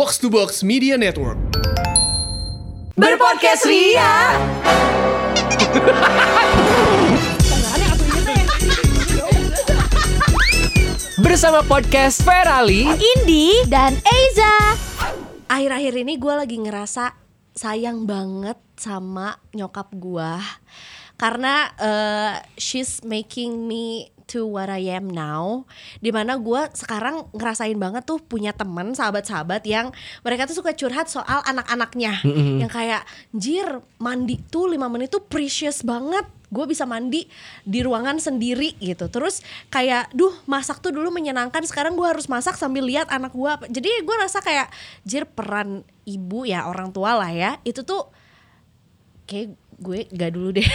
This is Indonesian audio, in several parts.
Box to Box Media Network. Berpodcast Ria. Bersama podcast Ferali Indi dan Eiza. Akhir-akhir ini gue lagi ngerasa sayang banget sama nyokap gue karena uh, she's making me to what I am now di mana gue sekarang ngerasain banget tuh punya teman sahabat-sahabat yang mereka tuh suka curhat soal anak-anaknya. Yang kayak jir mandi tuh lima menit tuh precious banget. Gue bisa mandi di ruangan sendiri gitu. Terus kayak duh masak tuh dulu menyenangkan sekarang gue harus masak sambil lihat anak gue jadi gue rasa kayak jir peran ibu ya orang tua lah ya itu tuh kayak gue gak dulu deh.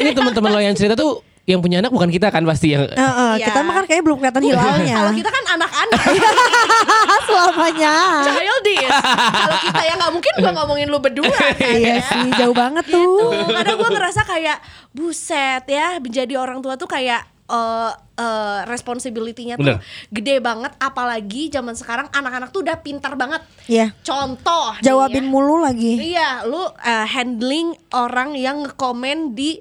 Ini teman-teman lo yang cerita tuh yang punya anak bukan kita kan pasti yang Heeh, Iya. Kita mah kan kayaknya belum kelihatan hilalnya. Kalau kita kan anak-anak. Selamanya. Childish. Kalau kita ya nggak mungkin gue ngomongin lu berdua kan Iya ya. sih jauh banget gitu. tuh. Karena gue ngerasa kayak buset ya menjadi orang tua tuh kayak eh eh, responsibility-nya tuh gede banget. Apalagi zaman sekarang anak-anak tuh udah pintar banget. Iya. Contoh nih Jawabin ya. mulu lagi. Iya, lu uh, handling orang yang ngekomen di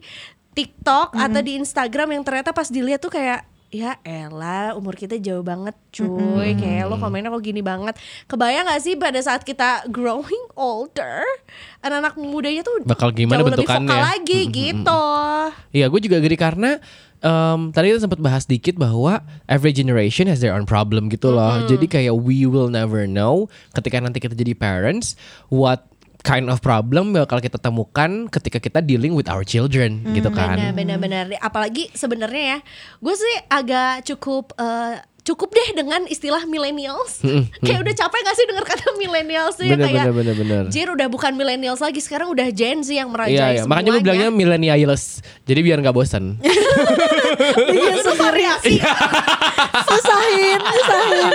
TikTok atau di Instagram yang ternyata pas dilihat tuh kayak ya elah umur kita jauh banget cuy. Kayak lo komennya kok gini banget. Kebayang gak sih pada saat kita growing older anak-anak mudanya tuh Bakal gimana jauh lebih bentukannya? vokal ya? lagi gitu. Iya, gue juga agree karena em, tadi kita sempat bahas dikit bahwa every generation has their own problem gitu loh. Jadi kayak we will never know ketika nanti kita jadi parents what kind of problem bakal kita temukan ketika kita dealing with our children gitu kan. Benar, benar, benar. Apalagi sebenarnya ya, gue sih agak cukup eh, cukup deh dengan istilah millennials. kayak udah capek gak sih dengar kata millennials tuh ya Bener, kayak bener, bener, bener. Jir udah bukan millennials lagi, sekarang udah Gen Z yang merajai Iya, iya. Makanya gue semuanya. bilangnya millennials. Jadi biar nggak bosan. Iya variasi. Susahin Susahin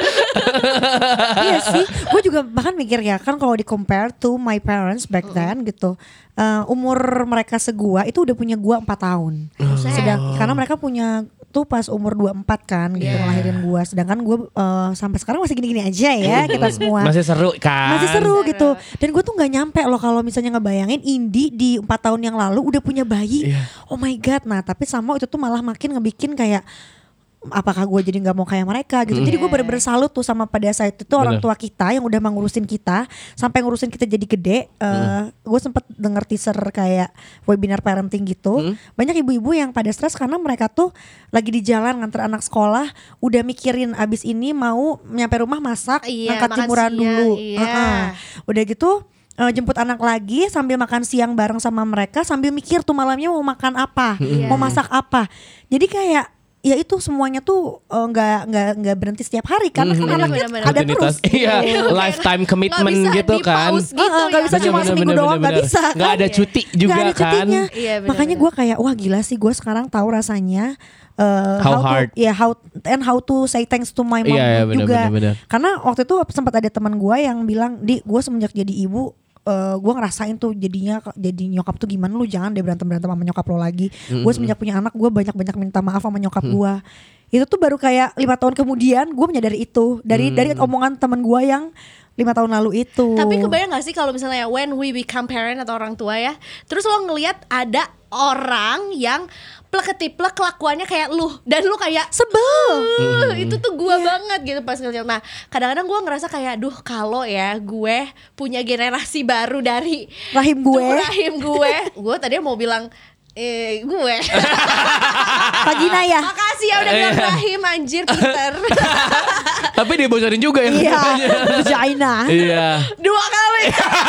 Iya sih Gue juga bahkan mikir ya Kan kalau di compare to my parents back then gitu eh, Umur mereka segua Itu udah punya gua 4 tahun Sedang Karena mereka punya tuh pas umur 24 kan gitu Iya. ngelahirin gua. Sedangkan gua eh, sampai sekarang masih gini-gini aja ya kita semua. Masih seru kan? masih seru gitu. dan gue tuh nggak nyampe loh kalau misalnya ngebayangin Indi di empat tahun yang lalu udah punya bayi. Iya. oh my god. Nah tapi sama itu tuh malah makin ngebikin kayak apakah gue jadi nggak mau kayak mereka gitu jadi gue bener-bener salut tuh sama pada saat itu tuh orang tua kita yang udah mengurusin kita sampai ngurusin kita jadi gede Eh, gue sempet denger teaser kayak webinar parenting gitu banyak ibu-ibu yang pada stres karena mereka tuh lagi di jalan nganter anak sekolah udah mikirin abis ini mau nyampe rumah masak Iya, angkat makan jemuran dulu iya. Heeh. Udah gitu eh, jemput anak lagi sambil makan siang bareng sama mereka sambil mikir tuh malamnya mau makan apa, Iya. mau masak apa. Jadi kayak ya itu semuanya tuh eh, nggak nggak nggak berhenti setiap hari karena kan Mhm. anaknya Bener-bener. ada terus. Iya, lifetime commitment Nggak bisa gitu kan. gitu nggak ya. bisa cuma Bener, seminggu bener, doang bener, nggak bener. bisa Nggak kan. ada cuti juga Nggak ada kan. cutinya. Iya, bener, Makanya bener. gue kayak wah gila sih gue sekarang tahu rasanya eh, How to- hard. ya how and how to say thanks to my mom Iya, iya, bener, juga. bener, bener. Karena waktu itu sempat ada teman gue yang bilang di gue semenjak jadi ibu eh gue ngerasain tuh jadinya jadi nyokap tuh gimana lu jangan deh berantem berantem sama nyokap lo lagi. Gue semenjak punya anak gue banyak banyak minta maaf sama nyokap gue itu tuh baru kayak lima tahun kemudian gue menyadari itu. Dari dari omongan teman gue yang lima tahun lalu itu. Tapi kebayang gak sih kalau misalnya when we become parent atau orang tua ya, terus lo ngelihat ada orang yang plek-ketiplek kelakuannya kayak lu dan lu kayak sebel "Uh, itu tuh gua banget gitu pas kecil. Nah, kadang-kadang gua ngerasa kayak duh kalau ya gue punya generasi baru dari rahim gue tuh rahim gue. gue tadi mau bilang eh gue. Vagina ya Makasih ya udah bilang rahim anjir Peter. Tapi dia bocorin juga ya. iya vagina Iya. Dua kali.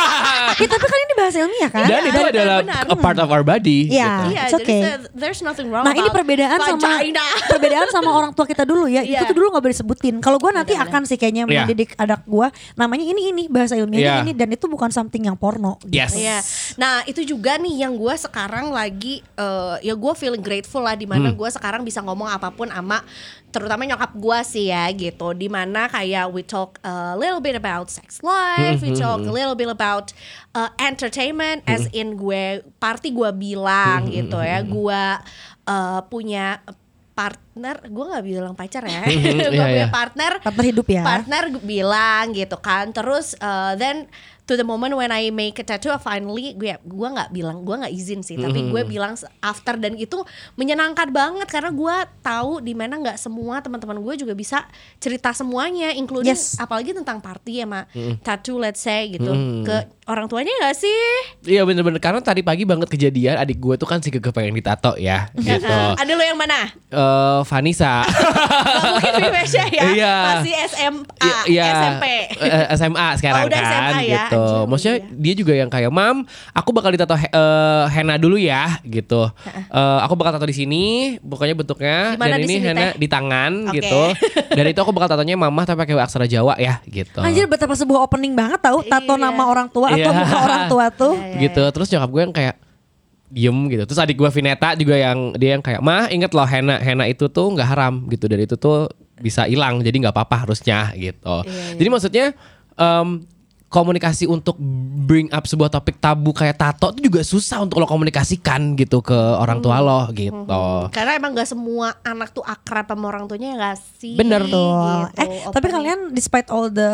ya, tapi kan ini bahasa ilmiah kan Dan itu adalah benar. a part of our body. Iya. gitu. Iya, jadi okay. there's nothing wrong Nah ini perbedaan sama perbedaan sama orang tua kita dulu ya. Iya. Itu tuh dulu nggak boleh disebutin. Kalau gue nanti akan sih kayaknya Iya. mendidik anak gue. Namanya ini ini bahasa ilmiahnya Iya. ini dan itu bukan something yang porno. Yes. Iya. Nah itu juga nih yang gue sekarang lagi eh, ya gue feeling grateful lah di mana gue sekarang bisa ngomong apa pun sama terutama nyokap gue sih ya gitu. Di mana kayak we talk a little bit about sex life, we talk a little bit about uh, entertainment, as in gue party gue bilang gitu ya. Gue uh, punya partner gue nggak bilang pacar ya, gue iya, punya iya. partner, Partner hidup ya. partner bilang gitu kan, terus uh, then to the moment when I make a tattoo, finally gue gue nggak bilang, gue nggak izin sih, tapi Mhm. gue bilang after dan itu menyenangkan banget karena gue tahu di mana nggak semua teman-teman gue juga bisa cerita semuanya, including Yes. apalagi tentang party sama Mhm. tattoo let's say gitu ke orang tuanya nggak sih? Iya bener-bener karena tadi pagi banget kejadian adik gue tuh kan sih keke pengen ditato ya gitu. Ada lo yang mana? Eh Vanessa. Gak mungkin Vivesya ya Iya. Masih SMA Iya. SMP Eh, SMA sekarang Oh, udah kan SMA ya. gitu. Anjir, Maksudnya iya. dia juga yang kayak, "Mam, aku bakal ditato eh, henna dulu ya." gitu. Eh, aku bakal tato di sini, pokoknya bentuknya Di mana dan di ini sini, henna Teh? di tangan Oke. gitu. Dan itu aku bakal tatonya mamah tapi pakai aksara Jawa ya gitu. Anjir betapa sebuah opening banget tahu tato Iya. nama orang tua atau Iya. muka orang tua tuh. Iya, iya, gitu. Terus nyokap gue yang kayak diem gitu. Terus adik gue Vineta juga yang dia yang kayak, "Mah, inget loh henna, henna itu tuh nggak haram gitu. Dan itu tuh bisa hilang. Jadi nggak apa-apa harusnya gitu." Iya, Jadi maksudnya em, komunikasi untuk bring up sebuah topik tabu kayak tato itu juga susah untuk lo komunikasikan gitu ke orang tua lo gitu. Karena emang gak semua anak tuh akrab sama orang tuanya ya gak sih Bener. Betul. Gitu, Eh, tapi opening. kalian despite all the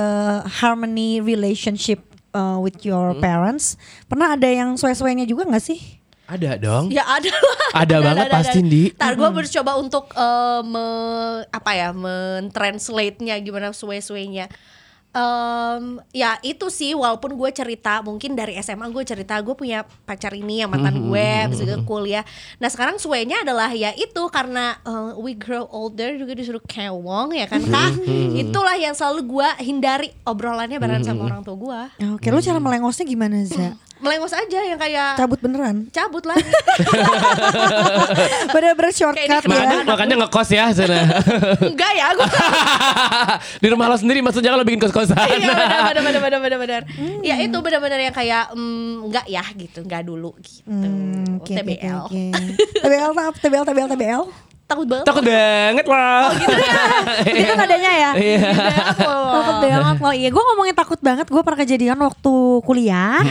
harmony relationship uh, with your Hmm. parents, pernah ada yang suwe-suwenya juga nggak sih? Ada dong. Ya ada lah Ada banget pasti, Ndi. Ntar gue mencoba untuk eh, me- Apa ya Men-translate-nya Gimana suwe-suwenya Em, ya itu sih walaupun gue cerita mungkin dari SMA gue cerita gue punya pacar ini yang mantan gue habis itu kuliah. Nah sekarang suenya adalah ya itu karena eh, we grow older juga disuruh kewong ya kan kak? Itulah yang selalu gue hindari obrolannya bareng sama orang tua gue. Oke, lu cara melengosnya gimana Za? melengos aja yang kayak Cabut beneran? cabut lagi Bener-bener shortcut Kayak Makanya, ya. makanya ngekos ya sana. enggak ya gue Di rumah lo sendiri maksudnya kalau bikin kos-kosan. Iya benar benar benar benar. Hmm. Ya itu benar-benar yang kayak mm, enggak ya gitu, enggak dulu gitu. Hmm, oke, oke, TBL. oke. TBL, TBL, TBL, TBL. Takut banget. Takut banget loh. Itu kan adanya ya. Iya. Takut banget loh. Iya, gue ngomongin takut banget. Gue pernah kejadian waktu kuliah.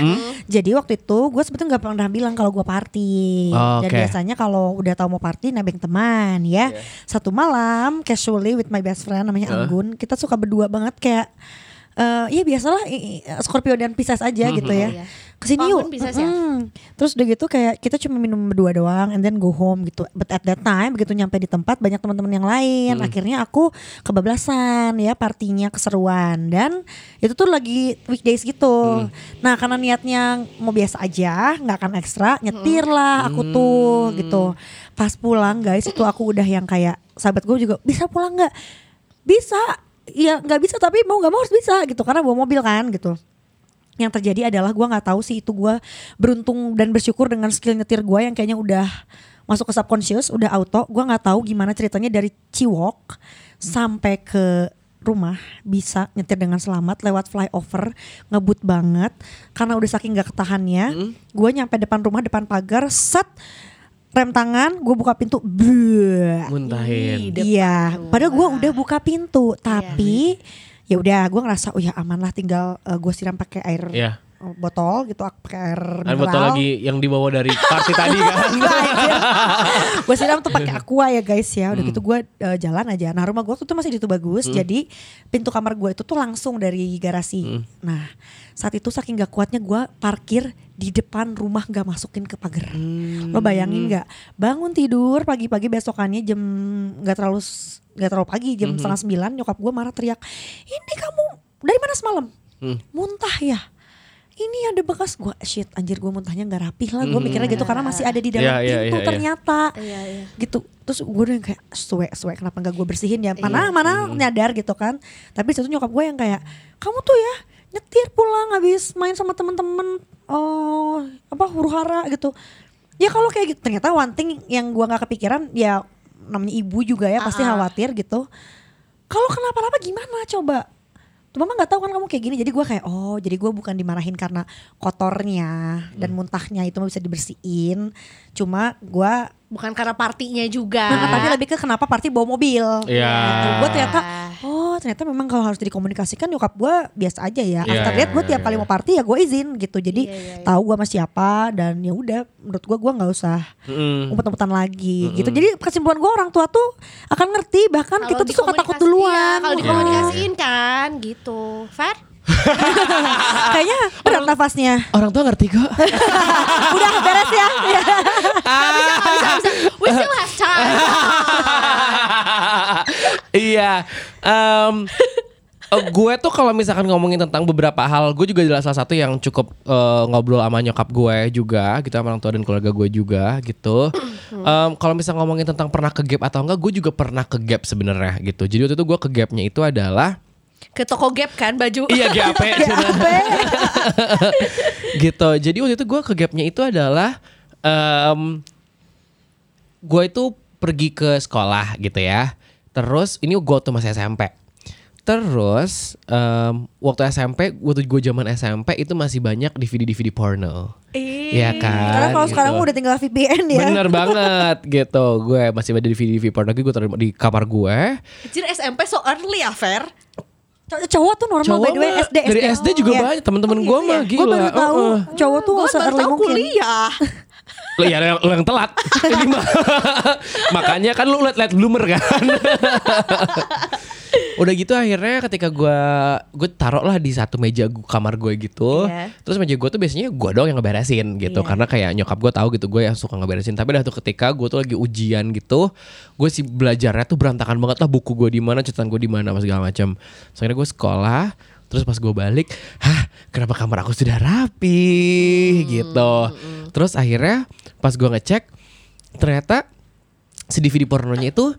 Jadi waktu itu gue sebetulnya nggak pernah bilang kalau gue party. Oh, Dan biasanya kalau udah tahu mau party nebeng teman ya. Satu malam casually with my best friend namanya Anggun. Kita suka berdua banget kayak eh iya biasalah Scorpio dan Pisces aja gitu ya. Iya. Ke sini yuk. Pisces ya? Mm-mm. Terus udah gitu kayak kita cuma minum berdua doang and then go home gitu. But at that time begitu nyampe di tempat banyak teman-teman yang lain. Akhirnya aku kebablasan ya partinya keseruan dan itu tuh lagi weekdays gitu. Nah karena niatnya mau biasa aja nggak akan ekstra nyetir lah aku tuh gitu. Pas pulang guys itu aku udah yang kayak sahabat gue juga bisa pulang nggak? Bisa. Ya nggak bisa tapi mau nggak mau harus bisa gitu. Karena bawa mobil kan gitu. Yang terjadi adalah gue nggak tahu sih itu gue beruntung dan bersyukur dengan skill nyetir gue yang kayaknya udah masuk ke subconscious udah auto. Gue nggak tahu gimana ceritanya dari Ciwok sampai ke rumah bisa nyetir dengan selamat lewat flyover ngebut banget. Karena udah saking nggak ketahannya gue nyampe depan rumah depan pagar set rem tangan gue buka pintu Bleh. Muntahin. Iya, padahal gue udah buka pintu, tapi ya udah gue ngerasa oh ya aman lah tinggal gue siram pakai air Iya. uh, botol gitu ak- pakai air Ada botol mineral. lagi yang dibawa dari party tadi kan. Gue siram tuh pakai aqua ya guys ya. Hmm. Udah gitu gue uh, jalan aja. Nah rumah gue tuh masih di itu bagus. Jadi pintu kamar gue itu tuh langsung dari garasi. Hmm. Nah saat itu saking gak kuatnya gue parkir di depan rumah gak masukin ke pagar. Hmm. Lo bayangin gak? Bangun tidur pagi-pagi besokannya jam gak terlalu gak terlalu pagi Hmm. jam setengah sembilan nyokap gue marah teriak. Ini kamu dari mana semalam? Hmm. Muntah ya? Ini ada bekas. Gue shit anjir gue muntahnya nggak rapih lah. Gue mikirnya gitu karena masih ada di dalam Iya, iya, pintu iya, iya. ternyata. Iya, iya. gitu. Terus gue udah yang kayak suwe suwe kenapa nggak gue bersihin ya? Iya. mana mana nyadar gitu kan. Tapi satu nyokap gue yang kayak kamu tuh ya nyetir pulang habis main sama temen-temen oh apa huru hara gitu. Ya kalau kayak gitu ternyata one thing yang gue nggak kepikiran ya namanya ibu juga ya pasti Ah, ah. khawatir gitu. Kalau kenapa-napa gimana coba tuh mama nggak tahu kan kamu kayak gini jadi gue kayak oh jadi gue bukan dimarahin karena kotornya dan Hmm. muntahnya itu bisa dibersihin cuma gue Bukan karena partinya juga. Nah, tapi lebih ke kenapa party bawa mobil. Iya. Gue ternyata oh ternyata memang kalau harus dikomunikasikan nyokap gue biasa aja ya. Iya, After iya, that gue iya, tiap kali iya. mau party ya gue izin gitu. Jadi Iya, iya, iya. tahu gue sama siapa dan ya udah menurut gue gue nggak usah Mm-mm. umpet-umpetan lagi gitu. Jadi kesimpulan gue orang tua tuh akan ngerti bahkan Kalau kita tuh suka takut dikomunikasi- duluan. iya, kalau Oh. dikomunikasiin kan gitu. Fair? Kayaknya berat nafasnya. Orang tua ngerti kok. udah beres ya. Ya. We still have time. Iya. eh, gue tuh kalau misalkan ngomongin tentang beberapa hal, gue juga adalah salah satu yang cukup eh, ngobrol sama nyokap gue juga, gitu sama orang tua dan keluarga gue juga, gitu. Em, kalau misalnya ngomongin tentang pernah ke gap atau enggak, gue juga pernah ke gap sebenarnya, gitu. Jadi waktu itu gue ke gapnya itu adalah Ke toko Gap kan baju. Iya GAP gitu. Jadi waktu itu gue ke gapnya itu adalah em gue itu pergi ke sekolah gitu ya. Terus ini gue tuh masih SMP. Terus em, waktu SMP, waktu gue zaman SMP itu masih banyak DVD-DVD porno. Iya kan? Karena kalau gitu. sekarang udah tinggal VPN ya. Bener banget gitu. Gue masih ada DVD-DVD porno gue taruh di kamar gue. Anjir SMP so early ya, Fair? Cow- Cowok tuh normal Cowok by the way mah SD dari SD juga Iya. banyak teman-teman Oh, gue gitu mah ya? gila. Gue baru tahu cowok tuh Gue baru tahu mungkin. kuliah. Lo ya lo, yang telat. Ini mah. Makanya kan lu liat liat bloomer kan. Udah gitu akhirnya ketika gue gue taruh lah di satu meja gu- kamar gue gitu. Iya. Terus meja gue tuh biasanya gue doang yang ngeberesin gitu. Iya. Karena kayak nyokap gue tahu gitu gue yang suka ngeberesin. Tapi dah tuh ketika gue tuh lagi ujian gitu, gue sih belajarnya tuh berantakan banget lah buku gue di mana, catatan gue di mana, apa segala macam. So, akhirnya gue sekolah. Terus pas gue balik, hah kenapa kamar aku sudah rapi gitu. Terus akhirnya pas gue ngecek, ternyata si DVD pornonya itu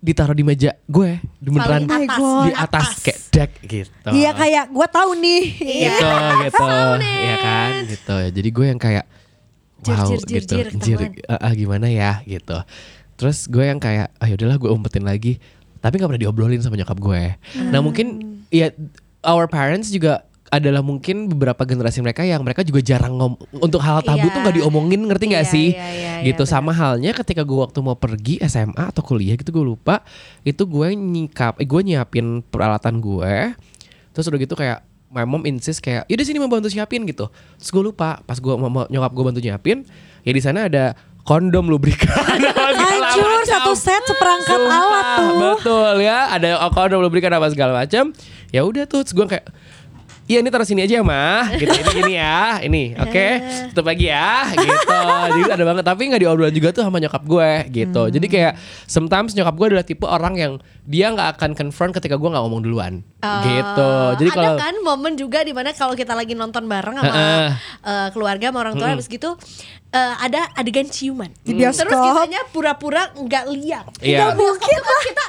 ditaruh di meja gue, di beneran Paling atas. di atas kayak deck gitu. Iya kayak gue tahu nih. Iya. gitu gitu, ya kan gitu. Jadi gue yang kayak Jir, wow jir, jir, gitu, jir, ketahuan. ah, ah, gimana ya gitu. Terus gue yang kayak, ah yaudahlah gue umpetin lagi. Tapi nggak pernah diobrolin sama nyokap gue. Nah mungkin ya our parents juga adalah mungkin beberapa generasi mereka yang mereka juga jarang ngom untuk hal tabu Iya. tuh nggak diomongin ngerti nggak Iya, sih iya, iya, gitu iya, sama halnya ketika gue waktu mau pergi SMA atau kuliah gitu gue lupa itu gue nyikap eh, gue nyiapin peralatan gue terus udah gitu kayak my mom insist kayak yaudah sini mau bantu siapin gitu terus gue lupa pas gue mau nyokap gue bantu nyiapin ya di sana ada kondom lubrikan Hancur satu set seperangkat Sumpah, alat tuh. Betul ya, ada kode berikan apa segala macam. Ya udah tuh, terus gue kayak Iya ini taruh sini aja ya mah gitu, Ini gini ya Ini oke Tutup lagi ya Gitu Jadi ada banget Tapi gak diobrolin juga tuh sama nyokap gue Gitu Jadi kayak Sometimes nyokap gue adalah tipe orang yang Dia gak akan confront ketika gue gak ngomong duluan Gitu Jadi ada kalau kan momen juga di mana kalau kita lagi nonton bareng sama Heeh. eh, keluarga sama orang tua habis gitu eh, ada adegan ciuman. Di bioskop. Terus kitanya pura-pura nggak lihat. Iya. Nggak mungkin kan kita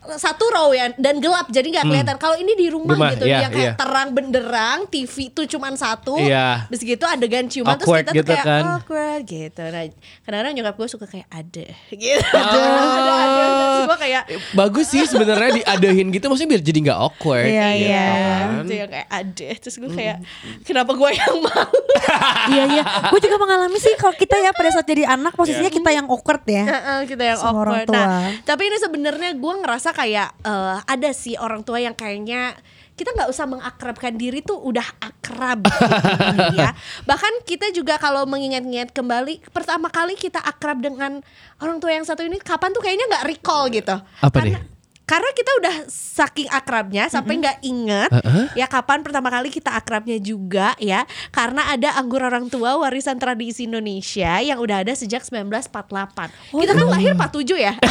satu row ya dan gelap jadi nggak kelihatan. Kalau ini di rumah, Hmm. Rumah, gitu iya, yang kayak iya. terang benderang, TV tuh cuman satu. Iya. Terus gitu adegan ciuman Awkward terus kita gitu tuh kayak kan. awkward gitu. Nah, kadang-kadang nyokap gue suka kayak ada gitu. Ada, ada, ada. Gue kayak Bagus sih sebenarnya diadehin gitu Maksudnya biar jadi gak awkward Iya, gitu iya. kan. Yang kayak ada terus gue kayak kenapa gue yang mau iya iya. Gue juga mengalami sih kalau kita ya pada saat jadi anak posisinya kita yang awkward ya. Heeh, kita yang orang awkward. tua. Nah, tapi ini sebenarnya gue ngerasa kayak eh, ada sih orang tua yang kayaknya kita nggak usah mengakrabkan diri tuh udah akrab gitu ya. Bahkan kita juga kalau mengingat-ingat kembali pertama kali kita akrab dengan orang tua yang satu ini kapan tuh kayaknya nggak recall gitu. Apa karena, nih? Karena kita udah saking akrabnya sampai nggak inget ya kapan pertama kali kita akrabnya juga ya karena ada anggur orang tua warisan tradisi Indonesia yang udah ada sejak 1948. kita kan lahir 47 ya.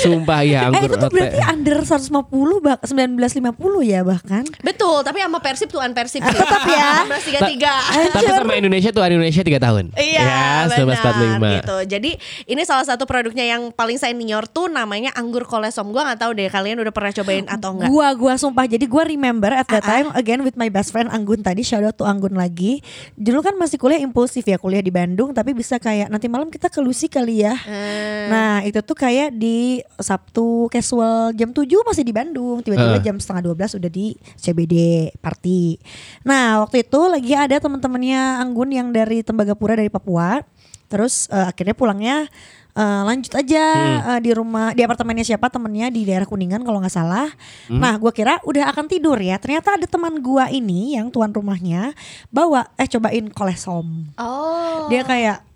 Sumpah ya Eh anggur itu tuh berarti under 150 bah 1950 ya bahkan. Betul, tapi sama Persib tuan Persib sih. Tetap ya. 1933. Tapi sama Indonesia tuh Indonesia 3 tahun Iya, Ya benar 1945 gitu. Jadi ini salah satu produknya yang paling senior tuh namanya anggur kolesom. Gua nggak tahu deh kalian udah pernah cobain atau enggak. Gua gua sumpah jadi gua remember at that Ah, ah. time again with my best friend Anggun tadi shout out to Anggun lagi. Dulu kan masih kuliah impulsif ya kuliah di Bandung tapi bisa kayak nanti malam kita ke Lucy kali ya. Eh, Nah itu tuh kayak di Sabtu casual jam 7 masih di Bandung Tiba-tiba Eh. jam setengah 12 udah di CBD party Nah waktu itu lagi ada teman-temannya Anggun yang dari Tembagapura dari Papua Terus eh, akhirnya pulangnya eh, lanjut aja eh, di rumah di apartemennya siapa temennya di daerah Kuningan kalau nggak salah. Nah gue kira udah akan tidur ya. Ternyata ada teman gua ini yang tuan rumahnya bawa eh cobain kolesom. Oh. Dia kayak,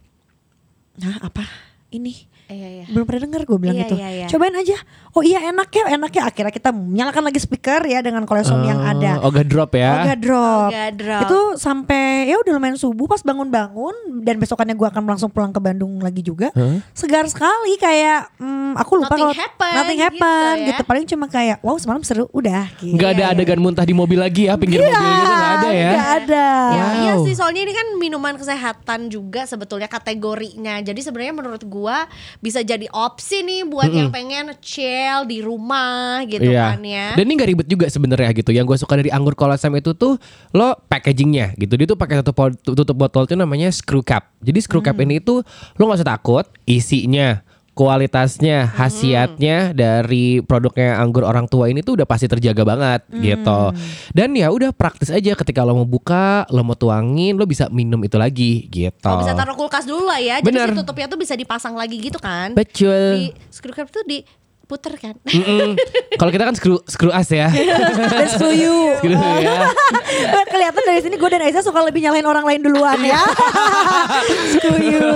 nah apa ini? Iya, iya. belum pernah denger gue bilang Iya, gitu iya, iya. cobain aja oh iya enak ya enak ya akhirnya kita nyalakan lagi speaker ya dengan kolesom yang ada Oh, Oga drop ya. Oga drop. Oga drop. Itu sampai ya udah lumayan subuh pas bangun-bangun dan besokannya gua akan langsung pulang ke Bandung lagi juga. Segar sekali kayak hmm, aku lupa Nothing kalau happen nothing gitu happen ya. gitu, Paling cuma kayak wow semalam seru udah gitu. Nggak ada adegan muntah di mobil lagi ya, pinggir mobil gitu nggak ada ya. Nggak ada. Ya, Wow. Iya sih soalnya ini kan minuman kesehatan juga sebetulnya kategorinya. Jadi sebenarnya menurut gua bisa jadi opsi nih buat yang pengen chill di rumah gitu Iya. kan ya. Dan ini gak ribet juga sebenarnya gitu. Yang gue suka dari anggur kolosem itu tuh lo packagingnya gitu. Dia tuh pakai satu po- tutup botol itu namanya screw cap. Jadi screw cap ini tuh lo nggak usah takut isinya kualitasnya, khasiatnya dari produknya anggur orang tua ini tuh udah pasti terjaga banget gitu. Dan ya udah praktis aja ketika lo mau buka, lo mau tuangin, lo bisa minum itu lagi gitu. Oh, bisa taruh kulkas dulu lah ya. Jadi Bener. si tutupnya tuh bisa dipasang lagi gitu kan. Betul. Di screw cap tuh diputer kan. Mm-mm. Kalau kita kan screw screw as ya. Dan screw you. Screw ya. Kelihatan dari sini gue dan Aiza suka lebih nyalain orang lain duluan ya. screw you.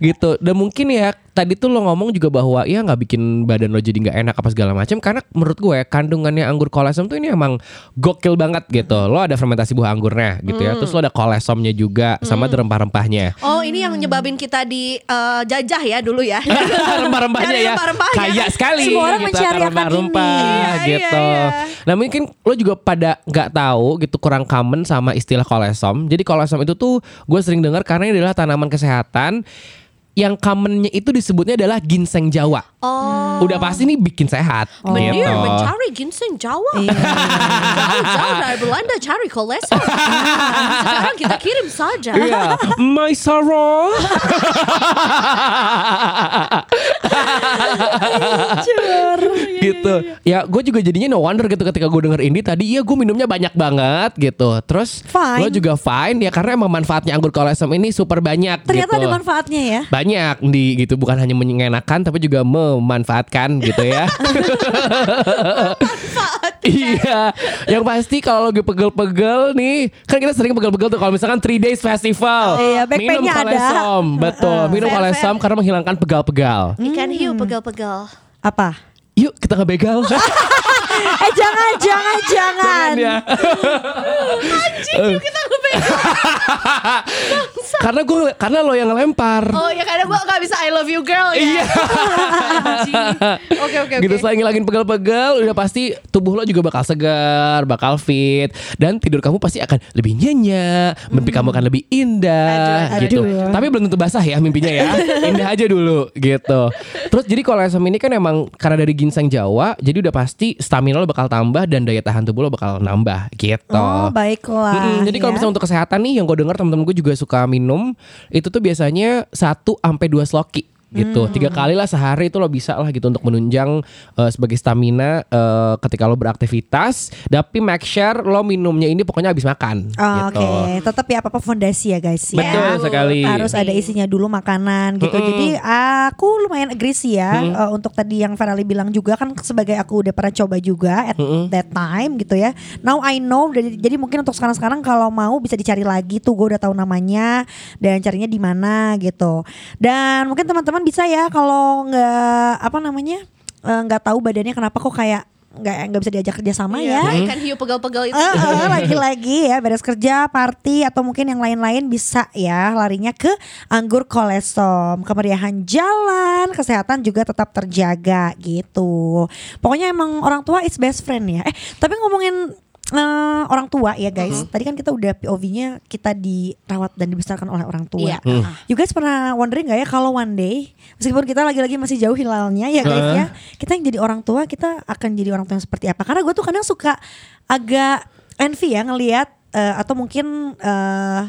gitu dan mungkin ya tadi tuh lo ngomong juga bahwa ya nggak bikin badan lo jadi nggak enak apa segala macam karena menurut gue kandungannya anggur kolesom tuh ini emang gokil banget gitu lo ada fermentasi buah anggurnya gitu ya terus lo ada kolesomnya juga sama ada rempah-rempahnya Oh ini yang nyebabin kita di eh, jajah ya dulu ya. rempah-rempahnya ya rempah-rempahnya. Kaya sekali Semua orang gitu mencari akan ini. Iya, gitu iya, iya. nah mungkin lo juga pada nggak tahu gitu kurang common sama istilah kolesom jadi kolesom itu tuh gue sering dengar karena ini adalah tanaman kesehatan yang commonnya itu disebutnya adalah ginseng Jawa Oh. udah pasti nih bikin sehat gitu. Menir mencari ginseng Jawa. Jauh-jauh dari Belanda cari kolesterol. Sekarang kita kirim saja. Iya, my sorrow. gitu. Ya, gue juga jadinya no wonder gitu ketika gue denger ini tadi. Iya, gue minumnya banyak banget gitu. Terus lo juga fine ya karena emang manfaatnya anggur kolesom ini super banyak. Ternyata gitu. ada manfaatnya ya. banyak di gitu bukan hanya menyenangkan tapi juga memanfaatkan gitu ya. iya, yang pasti kalau lagi pegel-pegel nih, kan kita sering pegel-pegel tuh kalau misalkan 3 days festival. Iya, back minum pain-nya ada. kolesom, betul. Minum Fair, kolesom karena menghilangkan pegal-pegal. Ikan hiu pegal-pegal. Apa? Yuk kita ngebegal. Eh jangan, jangan, jangan. ya. Kita ngebegal. karena gue karena lo yang ngelempar. Oh ya karena gue gak bisa I love you girl ya. Iya. Oke oke oke. gitu selain ngilangin pegal-pegal udah pasti tubuh lo juga bakal segar bakal fit dan tidur kamu pasti akan lebih nyenyak mimpi kamu akan lebih indah Aduh, gitu aduh. tapi belum tentu basah ya mimpinya ya indah aja dulu gitu terus jadi kalau kolesom ini kan emang karena dari ginseng Jawa jadi udah pasti stamina lo bakal tambah dan daya tahan tubuh lo bakal nambah gitu Oh baiklah. Mm-mm, jadi kalau ya. misalnya untuk kesehatan nih yang gue dengar temen-temen gue juga suka minum itu tuh biasanya 1 sampai 2 sloki gitu Hmm. tiga kali lah sehari itu lo bisa lah gitu untuk menunjang eh, sebagai stamina eh, ketika lo beraktivitas tapi make sure lo minumnya ini pokoknya habis makan Oh, gitu Oke, tetap ya apa-apa fondasi ya guys ya. betul sekali Harus ada isinya dulu makanan gitu. Jadi aku lumayan agree sih ya eh, untuk tadi yang Farali bilang juga kan sebagai aku udah pernah coba juga at that time gitu ya. Now I know jadi, jadi mungkin untuk sekarang-sekarang kalau mau bisa dicari lagi tuh gue udah tahu namanya dan carinya di mana gitu. Dan mungkin teman-teman bisa ya kalau nggak apa namanya eh, nggak tahu badannya kenapa kok kayak nggak nggak bisa diajak kerja sama ya. Iya, Ikan hiu pegal-pegal itu. Eh, eh, lagi-lagi ya beres kerja, party atau mungkin yang lain-lain bisa ya larinya ke anggur kolesom. Kemeriahan jalan, kesehatan juga tetap terjaga gitu. Pokoknya emang orang tua is best friend ya. Eh, tapi ngomongin eh, orang tua ya guys. Tadi kan kita udah POV-nya kita dirawat dan dibesarkan oleh orang tua. Iya. You guys pernah wondering gak ya kalau one day meskipun kita lagi-lagi masih jauh hilalnya ya guys ya, kita yang jadi orang tua kita akan jadi orang tua yang seperti apa? Karena gue tuh kadang suka agak envy ya ngelihat eh, atau mungkin eh,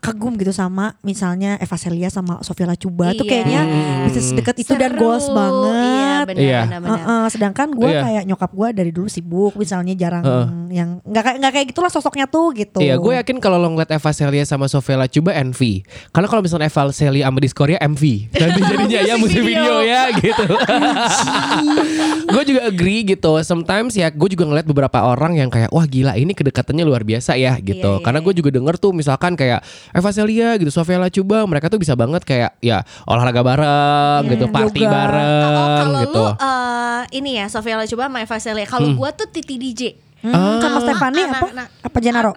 kagum gitu sama misalnya Eva Celia sama Sofia Lacuba tuh Iya. kayaknya bisa sedekat itu dan Seru. goals Iya, banget. benar, Iya. benar, benar. Heeh, sedangkan gue Iya. kayak nyokap gue dari dulu sibuk misalnya jarang yang nggak kayak nggak kayak gitulah sosoknya tuh gitu. Iya, gue yakin kalau lo ngeliat Eva Celia sama Sofia Lacuba envy. Karena kalau misalnya Eva Celia sama Discordia MV. Nanti jadinya ya musik video ya gitu. gue juga agree gitu. Sometimes ya gue juga ngeliat beberapa orang yang kayak wah gila ini kedekatannya luar biasa ya gitu. Iya, iya, Karena gue juga denger tuh misalkan kayak Eva Celia gitu, Sofia Lacuba mereka tuh bisa banget kayak ya olahraga bareng Iya, gitu, party yoga. bareng Kalau kalau gitu. lu eh, ini ya Sofia Lacuba sama Eva Celia. Kalau gua tuh Titi DJ. Hmm, sama Stefani Ah, apa? anak-anak. Apa Janaro?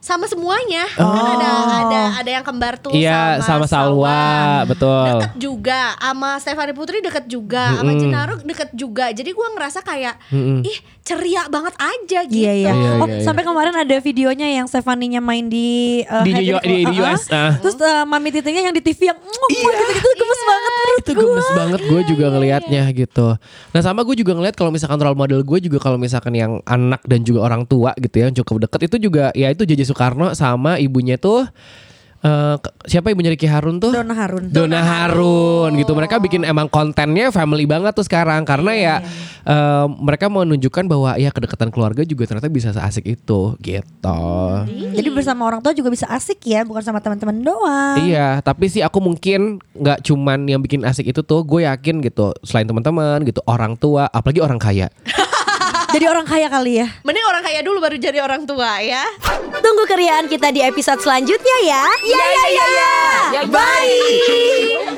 Sama semuanya. Kan ada ada ada yang kembar tuh Oh. Iya, sama, Salwa, betul. Deket juga sama Stefani Putri deket juga, sama Jenaro deket juga. Jadi gua ngerasa kayak ih ceria banget aja gitu. Iya iya. Iya, oh iya, iya. sampai kemarin ada videonya yang Stefaninya main di uh, Di New York- di- di. US, ah. Terus uh, mami titiknya yang di TV yang Iya. gitu-gitu gemes banget menurut itu gua. gemes banget gue juga ngelihatnya gitu. Nah sama gue juga ngeliat kalau misalkan role model gue juga kalau misalkan yang anak dan juga orang tua gitu ya yang cukup deket itu juga ya itu JJ Soekarno sama ibunya tuh eh, ke- siapa ibunya Ricky Harun tuh? Donna Harun. Donna Harun gitu. Mereka bikin emang kontennya family banget tuh sekarang karena ya eh, mereka mau menunjukkan bahwa ya kedekatan keluarga juga ternyata bisa seasik itu gitu. Jadi bersama orang tua juga bisa asik ya, bukan sama teman-teman doang. Iya, tapi sih aku mungkin nggak cuman yang bikin asik itu tuh, gue yakin gitu. Selain teman-teman gitu, orang tua, apalagi orang kaya. Jadi orang kaya kali ya. Mending orang kaya dulu baru jadi orang tua ya. Tunggu keriaan kita di episode selanjutnya ya. Ya ya ya ya. Bye.